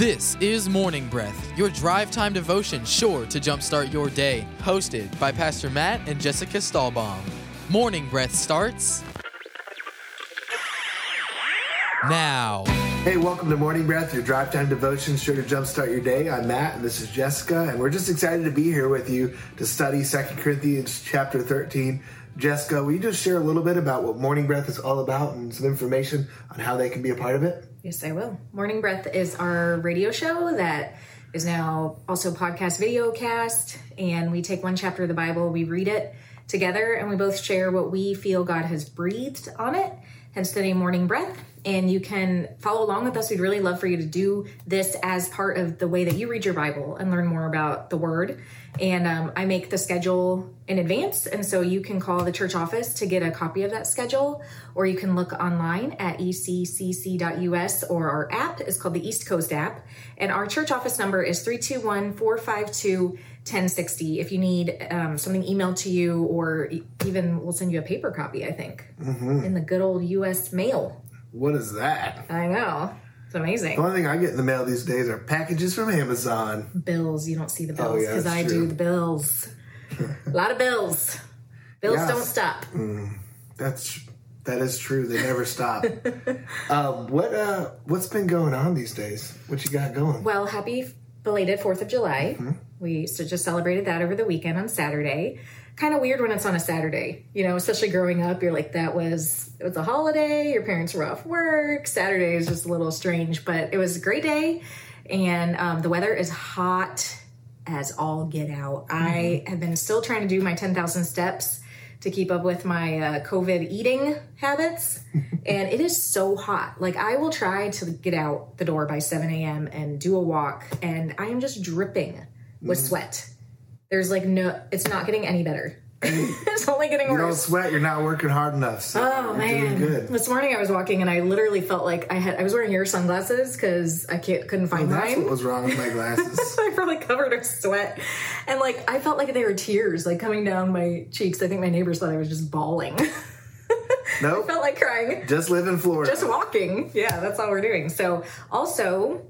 This is Morning Breath, your drive time devotion sure to jumpstart your day. Hosted by Pastor Matt and Jessica Stahlbaum. Morning Breath starts now. Hey, welcome to Morning Breath, your drive time devotion sure to jumpstart your day. I'm Matt and this is Jessica, and we're just excited to be here with you to study 2 Corinthians chapter 13. Jessica, will you just share a little bit about what Morning Breath is all about and some information on how they can be a part of it? Yes, I will. Morning Breath is our radio show that is now also podcast video cast. And we take one chapter of the Bible, we read it together, and we both share what we feel God has breathed on it, hence the name Morning Breath. And you can follow along with us. We'd really love for you to do this as part of the way that you read your Bible and learn more about the Word. And um, I make the schedule in advance. And so you can call the church office to get a copy of that schedule, or you can look online at eccc.us, or our app is called the East Coast app. And our church office number is 321 452 1060. If you need um, something emailed to you, or even we'll send you a paper copy, I think, mm-hmm. in the good old US mail. What is that? I know. It's amazing. The only thing I get in the mail these days are packages from Amazon. Bills. You don't see the bills because oh, yeah, I true. do the bills. a lot of bills. Bills don't stop. Mm, that's that is true. They never stop. uh, what uh, what's been going on these days? What you got going? Well, happy belated Fourth of July. Mm-hmm. We just celebrated that over the weekend on Saturday kind of weird when it's on a Saturday, you know, especially growing up. You're like, that was, it was a holiday. Your parents were off work. Saturday is just a little strange, but it was a great day. And um, the weather is hot as all get out. Mm-hmm. I have been still trying to do my 10,000 steps to keep up with my uh, COVID eating habits. and it is so hot. Like, I will try to get out the door by 7 a.m. and do a walk, and I am just dripping with mm-hmm. sweat there's like no, it's not getting any better. it's only getting worse. You don't sweat. You're not working hard enough. So oh man! Good. This morning I was walking and I literally felt like I had I was wearing your sunglasses because I can't couldn't find well, that's mine. what was wrong with my glasses. I probably covered in sweat, and like I felt like there were tears like coming down my cheeks. I think my neighbors thought I was just bawling. Nope. I felt like crying. Just live in Florida. Just walking. Yeah, that's all we're doing. So also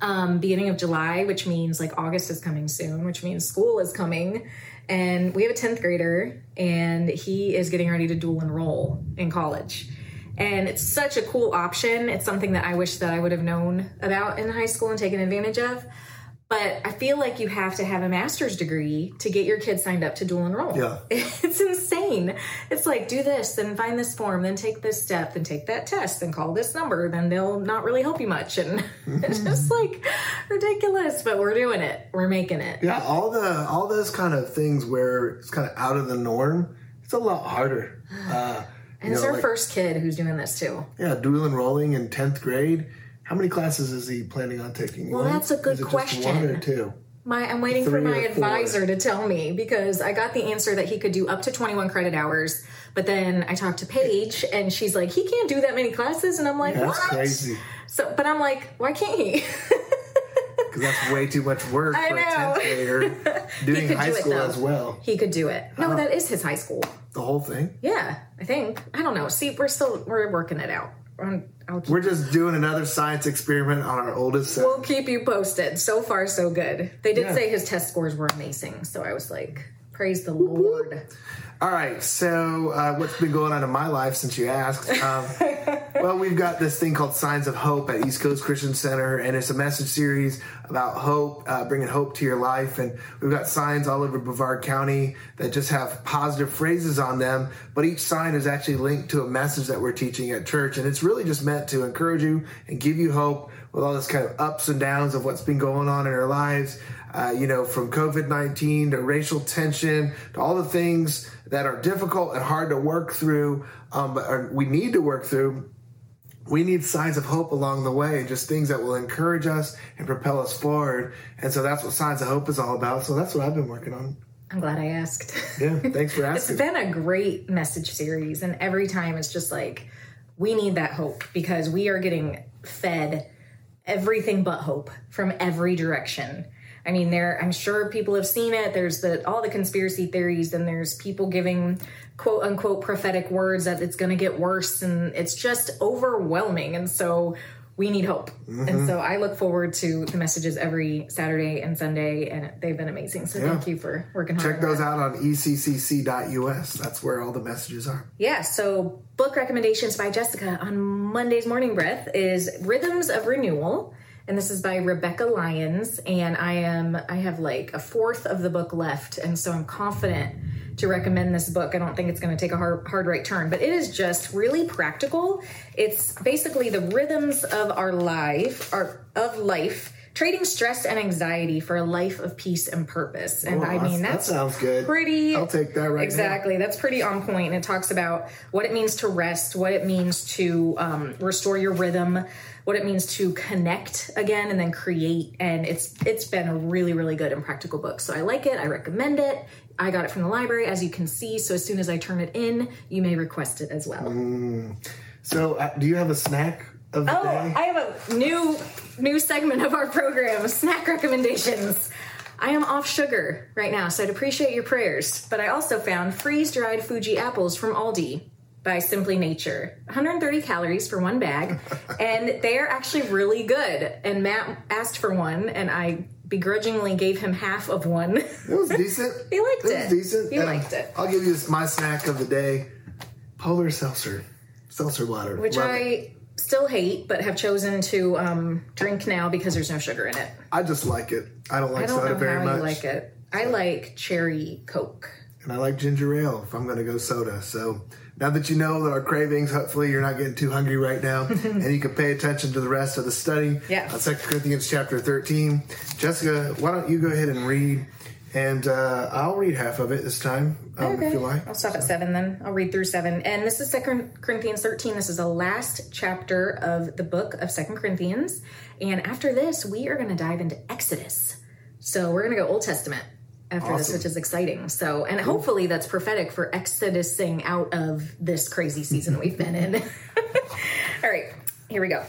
um, beginning of July, which means like August is coming soon, which means school is coming. And we have a 10th grader, and he is getting ready to dual enroll in college. And it's such a cool option. It's something that I wish that I would have known about in high school and taken advantage of. But I feel like you have to have a master's degree to get your kid signed up to dual enroll. Yeah. It's insane. It's like do this, then find this form, then take this step, then take that test, then call this number, then they'll not really help you much. And it's just like ridiculous. But we're doing it. We're making it. Yeah, all the all those kind of things where it's kind of out of the norm, it's a lot harder. Uh, and it's know, our like, first kid who's doing this too. Yeah, dual enrolling in tenth grade how many classes is he planning on taking? Well, one? that's a good question. one or two? My, I'm waiting Three for my advisor to tell me because I got the answer that he could do up to 21 credit hours. But then I talked to Paige and she's like, he can't do that many classes. And I'm like, that's what? crazy. So, but I'm like, why can't he? Because that's way too much work I for know. a 10th grader doing high do school as well. He could do it. No, uh, that is his high school. The whole thing? Yeah, I think. I don't know. See, we're still, we're working it out. We're just doing another science experiment on our oldest son. We'll keep you posted. So far, so good. They did yeah. say his test scores were amazing, so I was like, praise the Lord. All right, so uh, what's been going on in my life since you asked? Um, well, we've got this thing called Signs of Hope at East Coast Christian Center, and it's a message series about hope, uh, bringing hope to your life. And we've got signs all over Brevard County that just have positive phrases on them, but each sign is actually linked to a message that we're teaching at church, and it's really just meant to encourage you and give you hope with all this kind of ups and downs of what's been going on in our lives. Uh, you know, from COVID 19 to racial tension to all the things that are difficult and hard to work through, um, but we need to work through. We need signs of hope along the way, just things that will encourage us and propel us forward. And so that's what Signs of Hope is all about. So that's what I've been working on. I'm glad I asked. Yeah, thanks for asking. it's been a great message series, and every time it's just like, we need that hope because we are getting fed everything but hope from every direction. I mean, there. I'm sure people have seen it. There's the all the conspiracy theories, and there's people giving quote unquote prophetic words that it's going to get worse, and it's just overwhelming. And so we need hope. Mm-hmm. And so I look forward to the messages every Saturday and Sunday, and they've been amazing. So thank you for working hard. Check those that. out on eccc.us. That's where all the messages are. Yeah, so book recommendations by Jessica on Monday's Morning Breath is Rhythms of Renewal. And this is by Rebekah Lyons. And I am I have like a fourth of the book left. And so I'm confident to recommend this book. I don't think it's going to take a hard, hard right turn, but it is just really practical. It's basically the rhythms of our life, our of life, trading stress and anxiety for a life of peace and purpose. And Oh, I that's- mean that sounds good. Pretty I'll take that right now. Exactly. That's pretty on point. And it talks about what it means to rest, what it means to um, restore your rhythm, what it means to connect again and then create. And it's it's been a really, really good and practical book. So I like it. I recommend it. I got it from the library, as you can see. So as soon as I turn it in, you may request it as well. So, uh, do you have a snack of the Oh, day? I have a new new segment of our program, snack recommendations. I am off sugar right now, so I'd appreciate your prayers. But I also found freeze-dried Fuji apples from Aldi by Simply Nature. 130 calories for one bag, and they are actually really good. And Matt asked for one, and I begrudgingly gave him half of one. It was decent. He liked it. it. was decent. He And liked it. I'll give you my snack of the day: polar seltzer, seltzer water. which Love it. I still hate, but have chosen to um, drink now because there's no sugar in it. I just like it. I don't like I don't soda know very how much. I like it. I like cherry Coke. and I like ginger ale if I'm going to go soda. So now that you know that our cravings, hopefully you're not getting too hungry right now, and you can pay attention to the rest of the study. Yeah. On 2 Corinthians chapter 13. Jessica, why don't you go ahead and read, and uh, I'll read half of it this time, um, if you like. I'll stop at seven then. I'll read through seven. And this is Second Corinthians 13. This is the last chapter of the book of Second Corinthians. And after this, we are going to dive into Exodus. So we're going to go Old Testament after this, which is exciting. So, and hopefully that's prophetic for exodusing out of this crazy season we've been in. All right, here we go.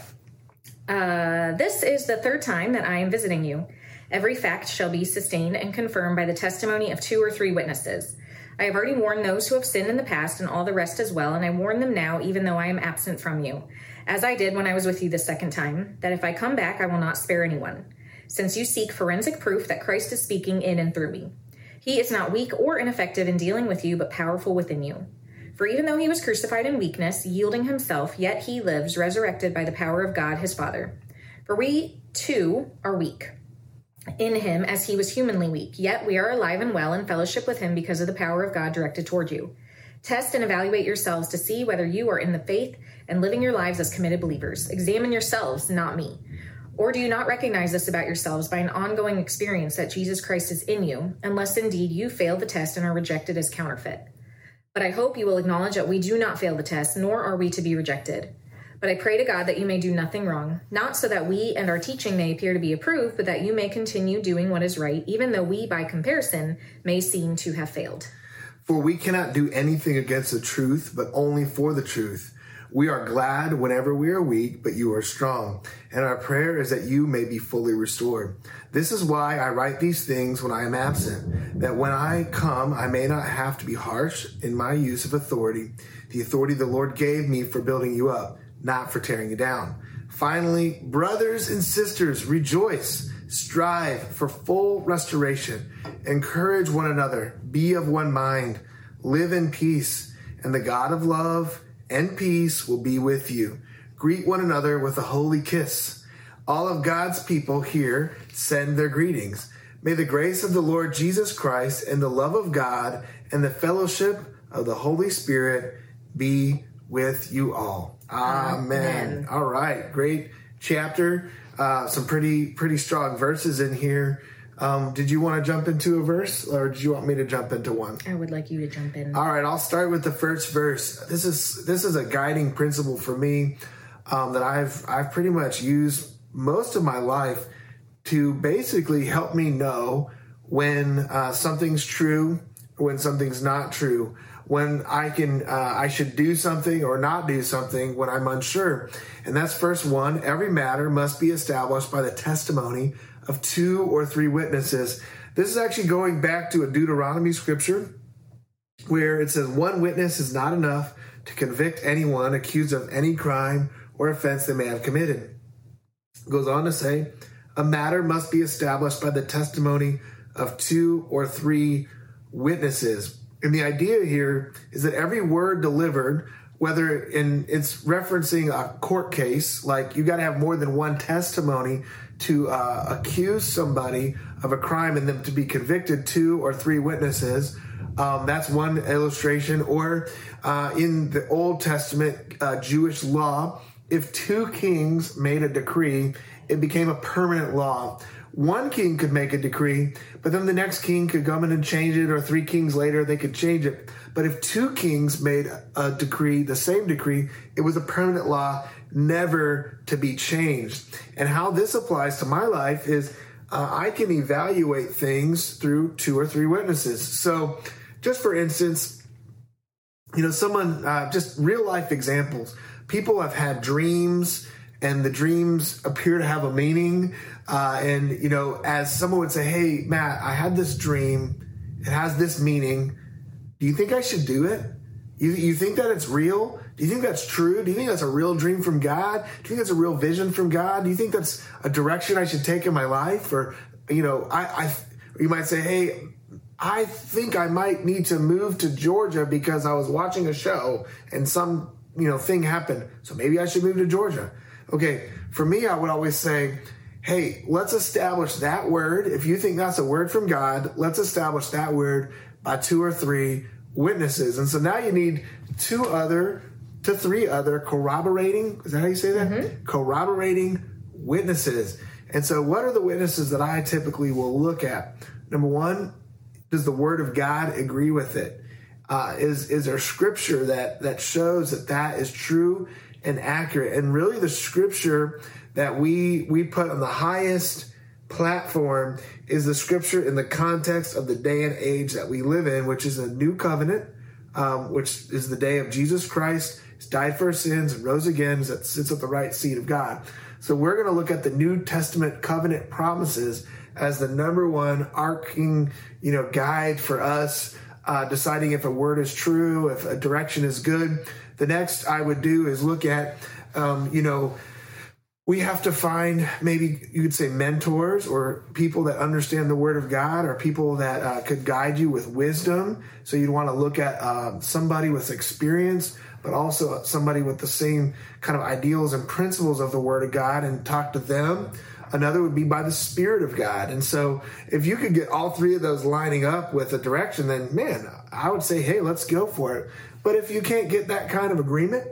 Uh, this is the third time that I am visiting you. Every fact shall be sustained and confirmed by the testimony of two or three witnesses. I have already warned those who have sinned in the past and all the rest as well, and I warn them now, even though I am absent from you, as I did when I was with you the second time, that if I come back, I will not spare anyone, since you seek forensic proof that Christ is speaking in and through me. He is not weak or ineffective in dealing with you, but powerful within you. For even though he was crucified in weakness, yielding himself, yet he lives, resurrected by the power of God his Father. For we too are weak in him as he was humanly weak, yet we are alive and well in fellowship with him because of the power of God directed toward you. Test and evaluate yourselves to see whether you are in the faith and living your lives as committed believers. Examine yourselves, not me. Or do you not recognize this about yourselves by an ongoing experience that Jesus Christ is in you, unless indeed you fail the test and are rejected as counterfeit? But I hope you will acknowledge that we do not fail the test, nor are we to be rejected. But I pray to God that you may do nothing wrong, not so that we and our teaching may appear to be approved, but that you may continue doing what is right, even though we, by comparison, may seem to have failed. For we cannot do anything against the truth, but only for the truth. We are glad whenever we are weak, but you are strong. And our prayer is that you may be fully restored. This is why I write these things when I am absent, that when I come, I may not have to be harsh in my use of authority, the authority the Lord gave me for building you up, not for tearing you down. Finally, brothers and sisters, rejoice, strive for full restoration, encourage one another, be of one mind, live in peace, and the God of love and peace will be with you. Greet one another with a holy kiss. All of God's people here send their greetings. May the grace of the Lord Jesus Christ and the love of God and the fellowship of the Holy Spirit be with you all. Amen. Amen. All right, great chapter. Uh, some pretty pretty strong verses in here. Um, did you want to jump into a verse, or did you want me to jump into one? I would like you to jump in. All right, I'll start with the first verse. This is this is a guiding principle for me um, that I've I've pretty much used most of my life to basically help me know when uh, something's true, when something's not true, when I can uh, I should do something or not do something when I'm unsure. And that's verse one. Every matter must be established by the testimony of two or three witnesses. This is actually going back to a Deuteronomy scripture where it says one witness is not enough to convict anyone accused of any crime or offense they may have committed. Goes on to say, a matter must be established by the testimony of two or three witnesses. And the idea here is that every word delivered, whether in it's referencing a court case, like you got to have more than one testimony to uh, accuse somebody of a crime and them to be convicted, two or three witnesses. Um, that's one illustration. Or uh, in the Old Testament uh, Jewish law, if two kings made a decree, it became a permanent law. One king could make a decree, but then the next king could come in and change it, or three kings later they could change it. But if two kings made a decree, the same decree, it was a permanent law, never to be changed. And how this applies to my life is uh, I can evaluate things through two or three witnesses. So, just for instance, you know, someone, uh, just real life examples. People have had dreams, and the dreams appear to have a meaning. Uh, and, you know, as someone would say, Hey, Matt, I had this dream, it has this meaning. Do you think I should do it? You, you think that it's real? Do you think that's true? Do you think that's a real dream from God? Do you think that's a real vision from God? Do you think that's a direction I should take in my life? Or, you know, I, I you might say, Hey, I think I might need to move to Georgia because I was watching a show and some, you know, thing happened. So maybe I should move to Georgia. Okay. For me, I would always say, Hey, let's establish that word. If you think that's a word from God, let's establish that word by two or three witnesses. And so now you need two other to three other corroborating, is that how you say that? Mm-hmm. Corroborating witnesses. And so what are the witnesses that I typically will look at? Number one, does the word of God agree with it? Uh, is is there scripture that that shows that that is true and accurate? And really, the scripture that we we put on the highest platform is the scripture in the context of the day and age that we live in, which is a new covenant, um, which is the day of Jesus Christ. Died for our sins and rose again, that sits at the right seat of God. So we're going to look at the New Testament covenant promises as the number one arcing, you know, guide for us uh, deciding if a word is true, if a direction is good. The next I would do is look at, um, you know, we have to find maybe you could say mentors or people that understand the word of god or people that uh, could guide you with wisdom so you'd want to look at uh, somebody with experience but also somebody with the same kind of ideals and principles of the word of god and talk to them another would be by the spirit of god and so if you could get all three of those lining up with a direction then man i would say hey let's go for it but if you can't get that kind of agreement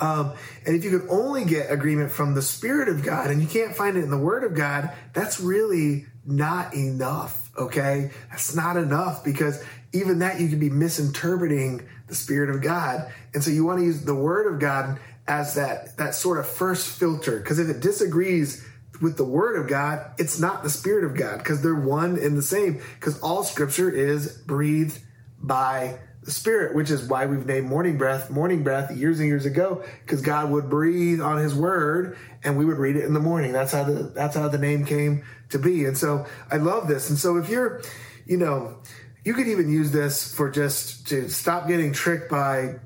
um, and if you could only get agreement from the Spirit of God and you can't find it in the Word of God, that's really not enough. Okay. That's not enough because even that you could be misinterpreting the Spirit of God. And so you want to use the Word of God as that, that sort of first filter. Because if it disagrees with the Word of God, it's not the Spirit of God because they're one and the same. Because all Scripture is breathed by the spirit, which is why we've named morning breath morning breath years and years ago, because God would breathe on his word and we would read it in the morning. That's how the that's how the name came to be. And so I love this. And so if you're, you know, you could even use this for just to stop getting tricked by,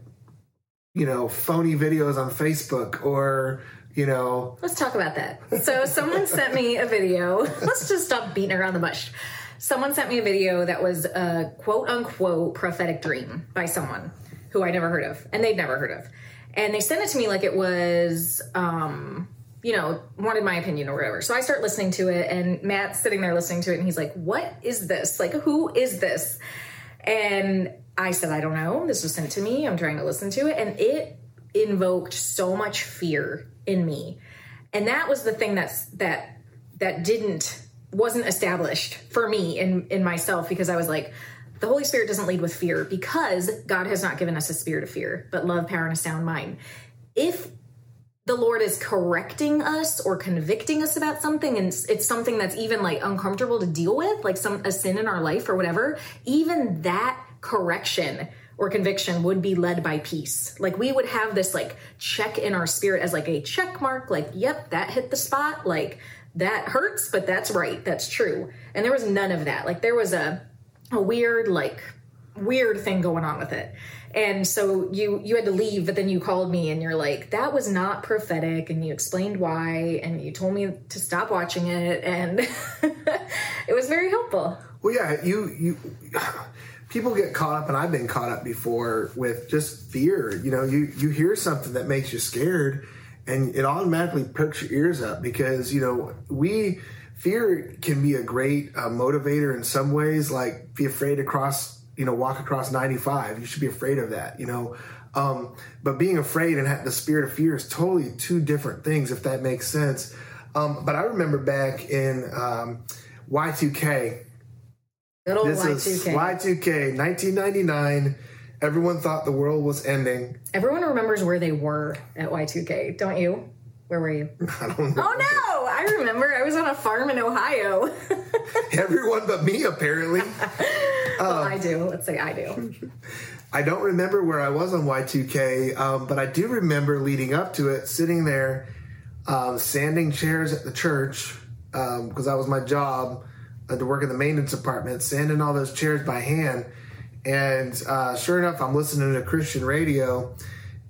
you know, phony videos on Facebook or you know. Let's talk about that. So someone sent me a video. Let's just stop beating around the bush someone sent me a video that was a quote unquote prophetic dream by someone who I never heard of and they'd never heard of. And they sent it to me like it was, um, you know, wanted my opinion or whatever. So I start listening to it, and Matt's sitting there listening to it, and he's like, What is this? Like, who is this? And I said, I don't know. This was sent to me. I'm trying to listen to it. And it invoked so much fear in me. And that was the thing that's that that didn't wasn't established for me in in myself because I was like the Holy Spirit doesn't lead with fear because God has not given us a spirit of fear, but love, power, and a sound mind. If the Lord is correcting us or convicting us about something, and it's, something that's even like uncomfortable to deal with, like some a sin in our life or whatever, even that correction or conviction would be led by peace. Like we would have this like check in our spirit as like a check mark, like, yep, that hit the spot. Like that hurts, but that's right. That's true. And there was none of that. Like there was a a weird like weird thing going on with it. And so you you had to leave, but then you called me and you're like, that was not prophetic, and you explained why, and you told me to stop watching it, and it was very helpful. Well, yeah, you you people get caught up, and I've been caught up before with just fear. You know, you you hear something that makes you scared, and it automatically perks your ears up because you know we fear can be a great uh, motivator in some ways. Like be afraid to cross, you know, walk across ninety five. You should be afraid of that. You know. Um, but being afraid and the spirit of fear is totally two different things, if that makes sense. Um, but I remember back in um, Y2K, Good old this Y2K. is Y2K, 1999. Everyone thought the world was ending. Everyone remembers where they were at Y2K, don't you? Where were you? I don't know. Oh no! I remember. I was on a farm in Ohio. Everyone but me, apparently. well, I do. Let's say I do. I don't remember where I was on Y2K, um, but I do remember leading up to it, sitting there, um, sanding chairs at the church, because that was my job uh, to work in the maintenance department, sanding all those chairs by hand. And uh, sure enough, I'm listening to Christian radio,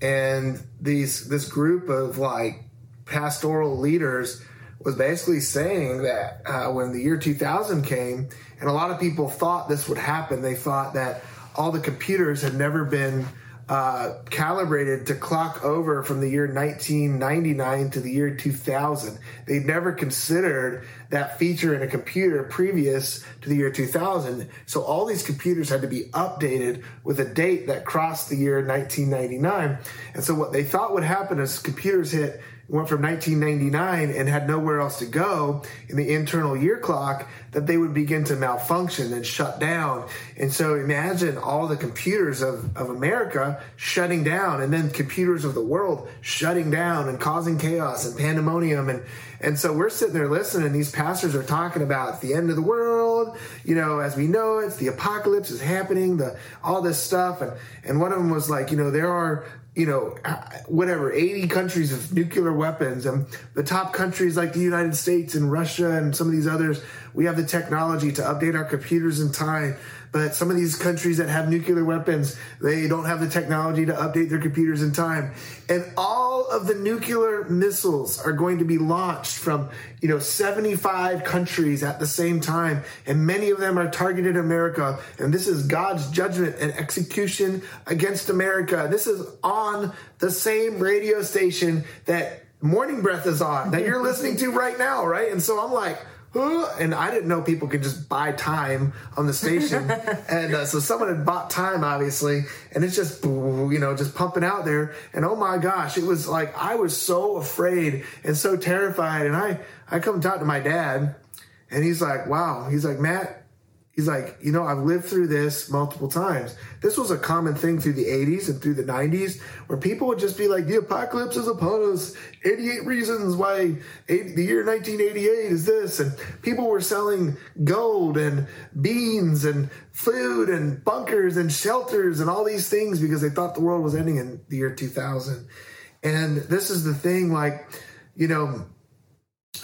and these this group of like pastoral leaders was basically saying that uh, when the year 2000 came, and a lot of people thought this would happen, they thought that all the computers had never been uh, calibrated to clock over from the year 1999 to the year 2000. They'd never considered that feature in a computer previous to the year 2000. So all these computers had to be updated with a date that crossed the year 1999. And so what they thought would happen is computers hit went from 1999 and had nowhere else to go in the internal year clock that they would begin to malfunction and shut down. And so imagine all the computers of, of America shutting down and then computers of the world shutting down and causing chaos and pandemonium. And, and so we're sitting there listening. These pastors are talking about the end of the world, you know, as we know it, the apocalypse is happening, the, all this stuff. And, and one of them was like, you know, there are you know, uh, whatever, 80 countries with nuclear weapons, and the top countries like the United States and Russia and some of these others, we have the technology to update our computers in time. But some of these countries that have nuclear weapons, they don't have the technology to update their computers in time. And all of the nuclear missiles are going to be launched from, you know, 75 countries at the same time. And many of them are targeted America. And this is God's judgment and execution against America. This is on the same radio station that Morning Breath is on, that you're listening to right now, right? And so I'm like, and I didn't know people could just buy time on the station, and uh, so someone had bought time, obviously, and it's just you know just pumping out there, and oh my gosh, it was like I was so afraid and so terrified, and I I come talk to my dad, and he's like, wow, he's like Matt. He's like, you know, I've lived through this multiple times. This was a common thing through the 80s and through the 90s where people would just be like, the apocalypse is upon us. 88 reasons why the year 1988 is this. And people were selling gold and beans and food and bunkers and shelters and all these things because they thought the world was ending in the year 2000. And this is the thing, like, you know,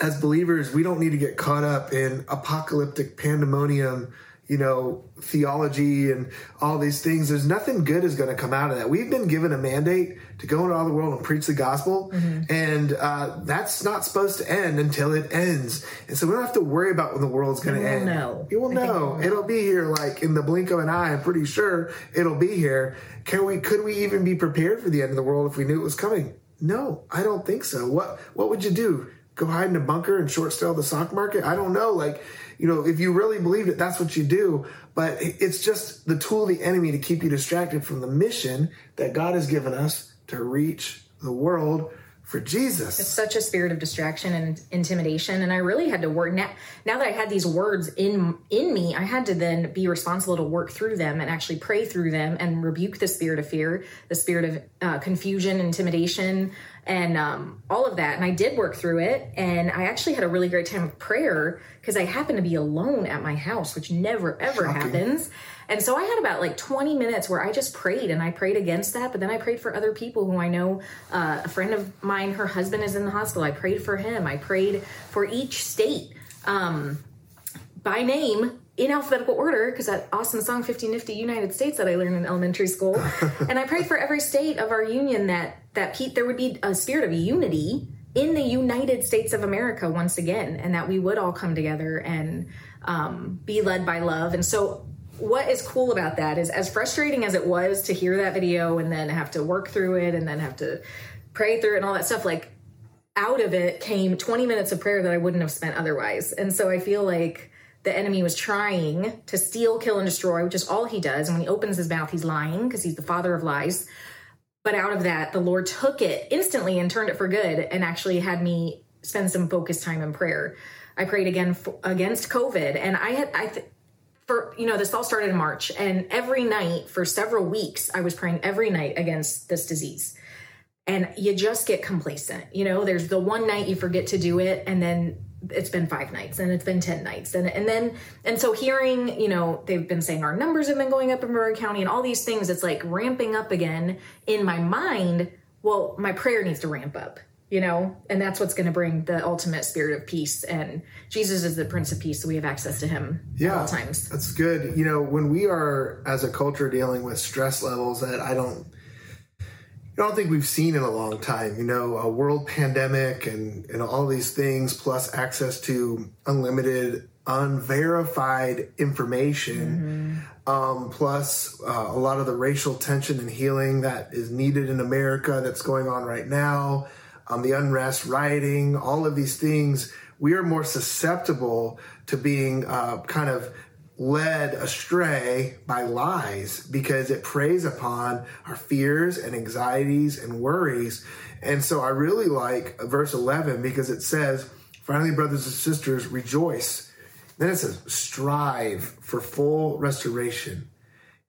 as believers, we don't need to get caught up in apocalyptic pandemonium, you know, theology and all these things. There's nothing good is going to come out of that. We've been given a mandate to go into all the world and preach the gospel, mm-hmm. and uh, that's not supposed to end until it ends. And so we don't have to worry about when the world's going to end. Know. You will know. It'll be here, like in the blink of an eye. I'm pretty sure it'll be here. Can we? Could we even be prepared for the end of the world if we knew it was coming? No, I don't think so. What What would you do? Go hide in a bunker and short sell the stock market. I don't know. Like, you know, if you really believe it, that's what you do. But it's just the tool of the enemy to keep you distracted from the mission that God has given us to reach the world for Jesus. It's such a spirit of distraction and intimidation, and I really had to work now. Now that I had these words in in me, I had to then be responsible to work through them and actually pray through them and rebuke the spirit of fear, the spirit of uh, confusion, intimidation, and um, all of that. And I did work through it, and I actually had a really great time of prayer because I happened to be alone at my house, which never ever Shocking. happens. And so I had about like 20 minutes where I just prayed and I prayed against that, but then I prayed for other people who I know. Uh, a friend of mine, her husband is in the hospital. I prayed for him. I prayed for each state um, by name in alphabetical order because that awesome song 50 nifty united states that i learned in elementary school and i prayed for every state of our union that that Pete, there would be a spirit of unity in the united states of america once again and that we would all come together and um, be led by love and so what is cool about that is as frustrating as it was to hear that video and then have to work through it and then have to pray through it and all that stuff like out of it came 20 minutes of prayer that i wouldn't have spent otherwise and so i feel like the enemy was trying to steal, kill, and destroy, which is all he does. And when he opens his mouth, he's lying because he's the father of lies. But out of that, the Lord took it instantly and turned it for good and actually had me spend some focused time in prayer. I prayed again against COVID, and I had I th- for you know this all started in March, and every night for several weeks I was praying every night against this disease. And you just get complacent. You know, there's the one night you forget to do it, and then it's been five nights and it's been 10 nights and and then and so hearing you know they've been saying our numbers have been going up in Brevard County and all these things it's like ramping up again in my mind well my prayer needs to ramp up you know and that's what's going to bring the ultimate spirit of peace and Jesus is the prince of peace so we have access to him yeah, at all times that's good you know when we are as a culture dealing with stress levels that I don't I don't think we've seen in a long time. You know, a world pandemic and, and all these things, plus access to unlimited, unverified information, mm-hmm. um, plus uh, a lot of the racial tension and healing that is needed in America that's going on right now, um, the unrest, rioting, all of these things. We are more susceptible to being uh, kind of led astray by lies because it preys upon our fears and anxieties and worries. And so I really like verse 11 because it says, finally, brothers and sisters, rejoice. Then it says, strive for full restoration,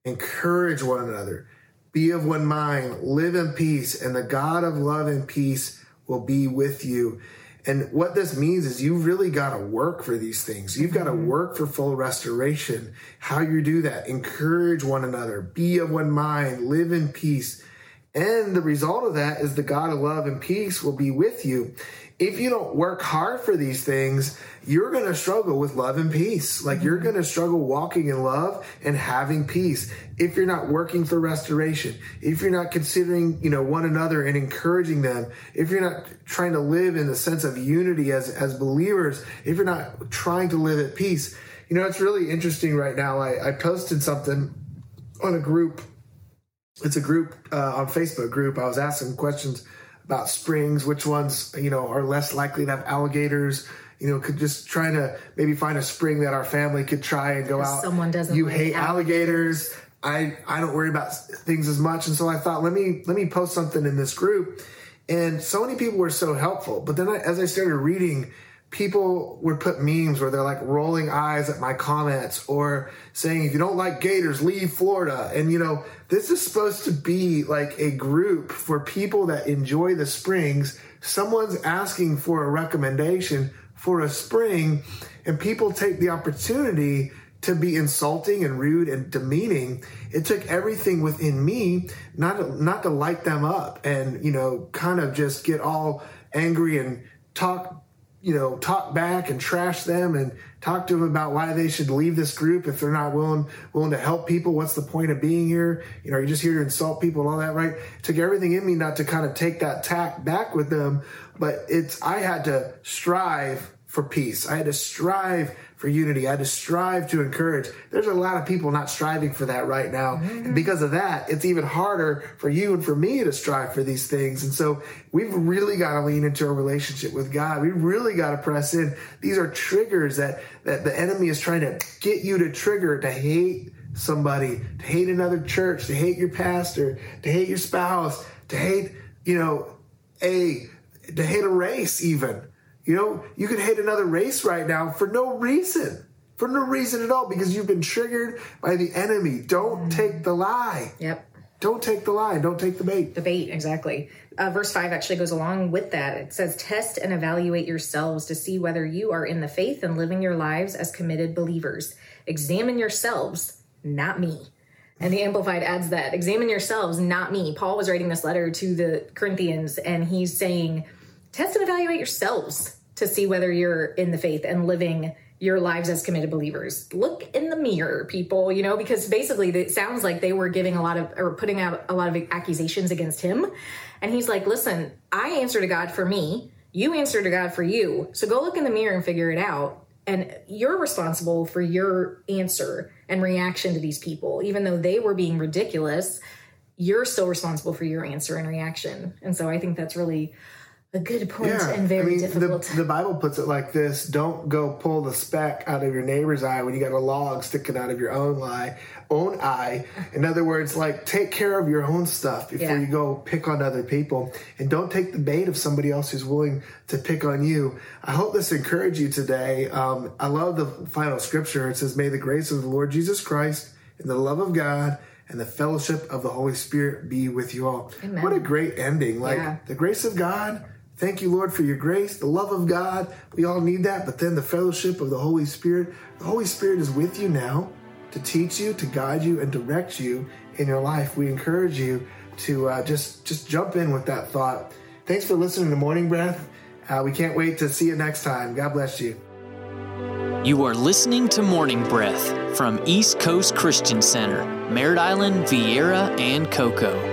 encourage one another, be of one mind, live in peace, and the God of love and peace will be with you. And what this means is you've really got to work for these things. You've got to mm-hmm. work for full restoration. How you do that? Encourage one another, be of one mind, live in peace. And the result of that is the God of love and peace will be with you if you don't work hard for these things, you're going to struggle with love and peace. Like you're mm-hmm. going to struggle walking in love and having peace if you're not working for restoration, if you're not considering, you know, one another and encouraging them, if you're not trying to live in the sense of unity as, as believers, if you're not trying to live at peace. You know, it's really interesting right now. I, I posted something on a group. It's a group uh, on Facebook group. I was asking questions about springs, which ones, you know, are less likely to have alligators. You know, could just trying to maybe find a spring that our family could try and go out. Someone doesn't. You like hate alligators. alligators. I I don't worry about things as much, and so I thought let me let me post something in this group, and so many people were so helpful. But then I, as I started reading, people would put memes where they're like rolling eyes at my comments or saying, if you don't like Gators, leave Florida. And you know, this is supposed to be like a group for people that enjoy the springs. Someone's asking for a recommendation for a spring, and people take the opportunity to be insulting and rude and demeaning. It took everything within me not to, not to light them up and you know kind of just get all angry and talk you know, talk back and trash them and talk to them about why they should leave this group if they're not willing willing to help people. What's the point of being here? You know, you're you just here to insult people and all that, right? It took everything in me not to kind of take that tack back with them, but it's I had to strive for peace. I had to strive for unity. I to strive to encourage. There's a lot of people not striving for that right now. Mm-hmm. And because of that, it's even harder for you and for me to strive for these things. And so we've really got to lean into a relationship with God. We really got to press in. These are triggers that, that the enemy is trying to get you to trigger to hate somebody, to hate another church, to hate your pastor, to hate your spouse, to hate, you know, a, to hate a race even you know, you could hate another race right now for no reason. For no reason at all because you've been triggered by the enemy. Don't mm. take the lie. Yep. Don't take the lie. Don't take the bait. The bait, exactly. Uh, verse 5 actually goes along with that. It says, Test and evaluate yourselves to see whether you are in the faith and living your lives as committed believers. Examine yourselves, not me. And the Amplified adds that examine yourselves, not me. Paul was writing this letter to the Corinthians, and he's saying, test and evaluate yourselves to see whether you're in the faith and living your lives as committed believers. Look in the mirror, people, you know, because basically it sounds like they were giving a lot of or putting out a lot of accusations against him. And he's like, listen, I answer to God for me, you answer to God for you. So go look in the mirror and figure it out. And you're responsible for your answer and reaction to these people, even though they were being ridiculous. You're still responsible for your answer and reaction. And so I think that's really a good point Yeah, and very I mean, difficult. The, the Bible puts it like this: Don't go pull the speck out of your neighbor's eye when you got a log sticking out of your own eye. Own eye. In other words, like take care of your own stuff before Yeah. you go pick on other people, and don't take the bait of somebody else who's willing to pick on you. I hope this encouraged you today. Um, I love the final scripture. It says, "May the grace of the Lord Jesus Christ and the love of God." And the fellowship of the Holy Spirit be with you all. Amen. What a great ending! Like Yeah. the grace of God, Thank you, Lord, for your grace, the love of God. We all need that, but then the fellowship of the Holy Spirit. The Holy Spirit is with you now to teach you, to guide you, and direct you in your life. We encourage you to uh, just just jump in with that thought. Thanks for listening to Morning Breath. Uh, we can't wait to see you next time. God bless you. You are listening to Morning Breath from East Coast Christian Center, Merritt Island, Viera, and Cocoa.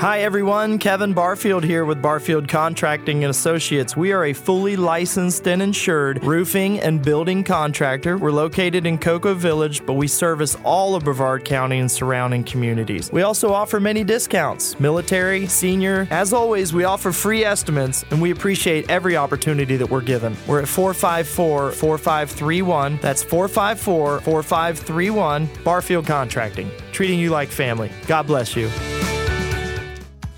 Hi everyone, Kevin Barfield here with Barfield Contracting and Associates. We are a fully licensed and insured roofing and building contractor. We're located in Cocoa Village, but we service all of Brevard County and surrounding communities. We also offer many discounts, military, senior. As always, we offer free estimates and we appreciate every opportunity that we're given. We're at 454 4531. That's 454 4531. Barfield Contracting, treating you like family. God bless you.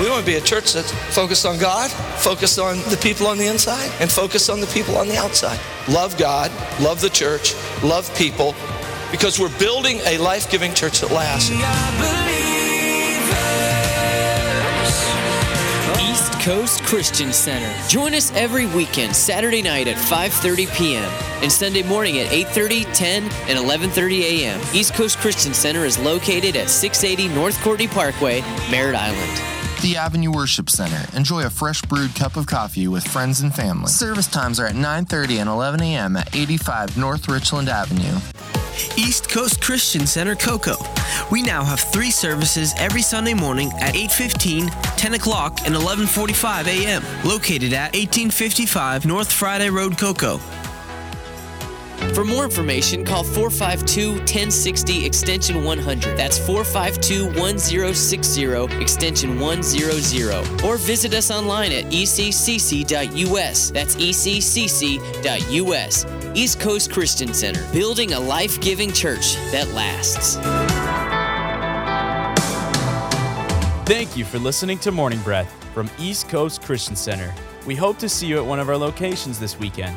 We want to be a church that's focused on God, focused on the people on the inside, and focused on the people on the outside. Love God, love the church, love people, because we're building a life giving church that lasts. East Coast Christian Center. Join us every weekend, Saturday night at 5:30 p.m. and Sunday morning at 8:30, 10, and 11:30 a.m. East Coast Christian Center is located at 680 North Courtenay Parkway, Merritt Island. The Avenue Worship Center. Enjoy a fresh brewed cup of coffee with friends and family. Service times are at 9:30 and 11 a.m. at 85 North Richland Avenue. East Coast Christian Center Cocoa. We now have three services every Sunday morning at 8:15, 10 o'clock, and 11:45 a.m. Located at 1855 North Friday Road, Cocoa. For more information, call 452 1060 extension 100. That's 452 1060 extension 100. Or visit us online at eccc.us. That's eccc.us. East Coast Christian Center, building a life giving church that lasts. Thank you for listening to Morning Breath from East Coast Christian Center. We hope to see you at one of our locations this weekend.